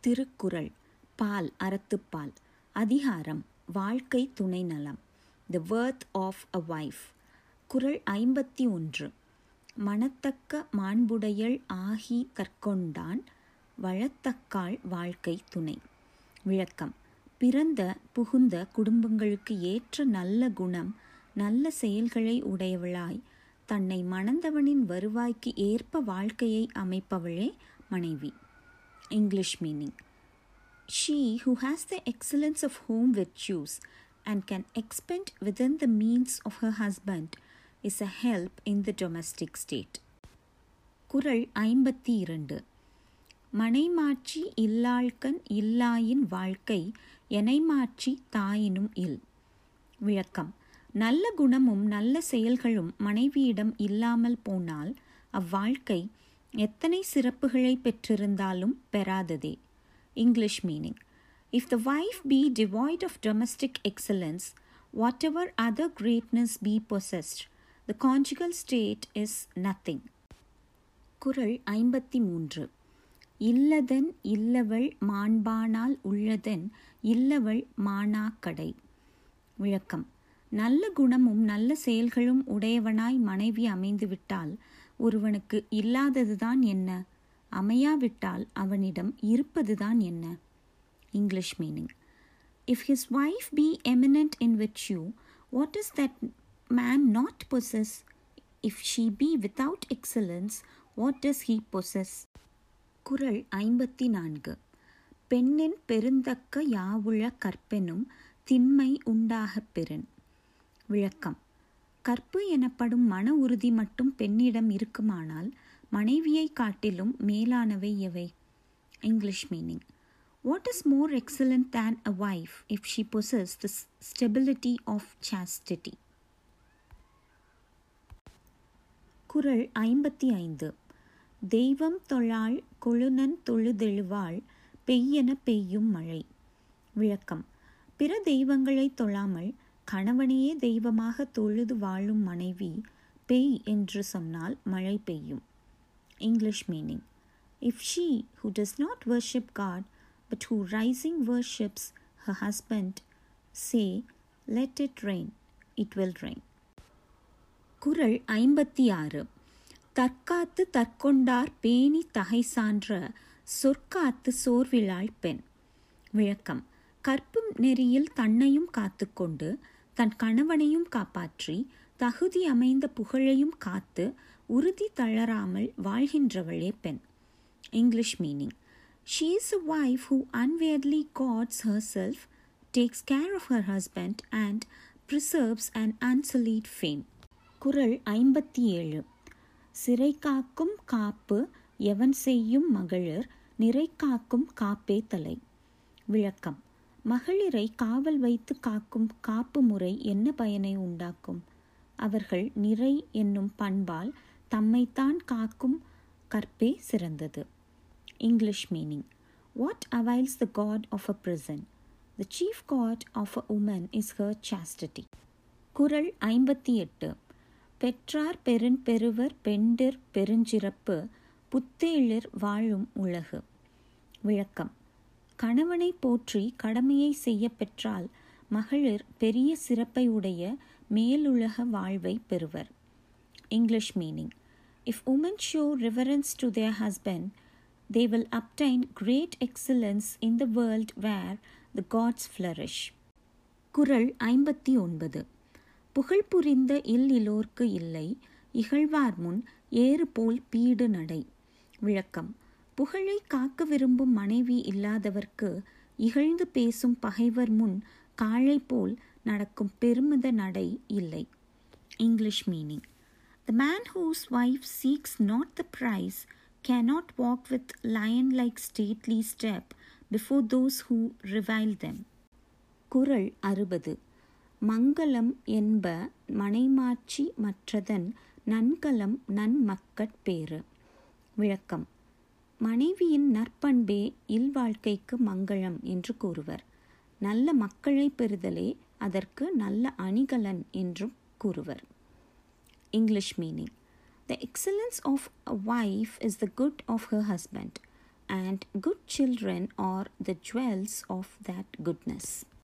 திருக்குறள் பால் அறத்துப்பால் அதிகாரம் வாழ்க்கை துணை நலம் the worth of a wife குறள் ஐம்பத்தி ஒன்று. மணத்தக்க மாண்புடையள் ஆகி கற்கொண்டான் வளத்தக்காள் வாழ்க்கை துணை. விளக்கம். பிறந்த புகுந்த குடும்பங்களுக்கு ஏற்ற நல்ல குணம் நல்ல செயல்களை உடையவளாய் தன்னை மணந்தவனின் வருவாய்க்கு ஏற்ப வாழ்க்கையை அமைப்பவளே மனைவி. English meaning. She who has the excellence of home virtues and can expend within the means of her husband is a help in the domestic state. குரல் ஐம்பத்தி இரண்டு மனைமாட்சி இல்லாள்கண் இல்லாயின் வாழ்க்கை எனைமாட்சி தாயினும் இல் விளக்கம் நல்ல குணமும் நல்ல செயல்களும் மனைவியிடம் இல்லாமல் போனால் அவ்வாழ்க்கை எத்தனை சிறப்புகளை பெற்றிருந்தாலும் பெறாததே English meaning if the wife be devoid of domestic excellence whatever other greatness be possessed the conjugal state is nothing குரல் ஐம்பத்தி மூன்று இல்லதன் இல்லவள் மாண்பானால் உள்ளதன் இல்லவள் மானாக்கடை விளக்கம் நல்ல குணமும் நல்ல செயல்களும் உடையவனாய் மனைவி அமைந்துவிட்டால் ஒருவனுக்கு இல்லாததுதான் என்ன? அமையாவிட்டால் அவனிடம் இருப்பதுதான் என்ன? English meaning. If his wife be eminent in virtue what is that man not possess if she be without excellence what does he possess குரல் ஐம்பத்தி நான்கு பெண்ணின் பெருந்தக்க யாவுள கற்பெனும் திண்மை உண்டாகப் பெறின் விளக்கம். கற்பு எனப்படும் மன உறுதி மட்டும் பெண்ணிடம் இருக்குமானால் மனைவியை காட்டிலும் மேலானவை எவை? English meaning what is more excellent than a wife if she possess the stability of chastity குரல் ஐம்பத்தி ஐந்து. தெய்வம் தொழாள் கொழுநன் தொழுதெழுவாள் பெய்யென பெய்யும் மழை. விளக்கம். பிற தெய்வங்களை தொழாமல் கணவனையே தெய்வமாக தொழுது வாழும் மனைவி பெய் என்று சொன்னால் மழை பெய்யும். English meaning if she who does not worship god but who rising worships her husband say let it rain it will rain குறள் ஐம்பத்தி ஆறு தற்காத்து தற்கொண்டார் பேணி தகை சான்ற சொற்காத்து சோர்விழாள் பெண். விளக்கம். கற்பும் நெறியில் தன்னையும் காத்துக்கொண்டு தன் கணவனையும் காப்பாற்றி தகுதி அமைந்த புகழையும் காத்து உறுதி தளராமல் வாழ்கின்றவளே பெண். English meaning she is a wife who unwearily guards herself takes care of her husband and preserves an unsullied fame குரல் ஐம்பத்தி ஏழு சிறை காக்கும் காப்பு எவன் செய்யும் மகளிர் நிறை காக்கும் காப்பே தலை. விளக்கம். மகளிரை காவல் வைத்து காக்கும் காப்பு முறை என்ன பயனை உண்டாக்கும்? அவர்கள் நிறை என்னும் பண்பால் தம்மைத்தான் காக்கும் கற்பே சிறந்தது. English meaning. What avails the guard of a prison the chief guard of a woman is her chastity குரல் ஐம்பத்தி எட்டு. பெற்றார் பெருன் பெருவர் பெண்டிர் பெருஞ்சிறப்பு புத்தேளிர் வாழும் உலகு. விளக்கம். கணவனை போற்றி கடமையை செய்ய பெற்றால் மகளிர் பெரிய சிறப்பை உடைய மேலுலக வாழ்வை பெறுவர் English meaning if women show reverence to their husband they will obtain great excellence in the world where the gods flourish குரல் ஐம்பத்தி ஒன்பது புகழ் புரிந்த இல் இலோர்க்கு இல்லை இகழ்வார் முன் ஏறுபோல் பீடு நடை விளக்கம் புகழை காக்க விரும்பும் மனைவி இல்லாதவர்க்கு இகழ்ந்து பேசும் பகைவர் முன் காளை போல் நடக்கும் பெருமித நடை இல்லை. English meaning the man whose wife seeks not the praise cannot walk with lion like stately step before those who revile them. குரல் அறுபது. மங்களம் என்ப மனைமாட்சி மற்றதன் நன்கலம் நன்மக்கட்பேறு விளக்கம். மனைவியின் நற்பண்பே இல்வாழ்க்கைக்கு மங்களம் என்று கூறுவர் நல்ல மக்களை பெறுதலே அதற்கு நல்ல அணிகலன் என்றும் கூறுவர் English meaning the excellence of a wife is the good of her husband and good children are the jewels of that goodness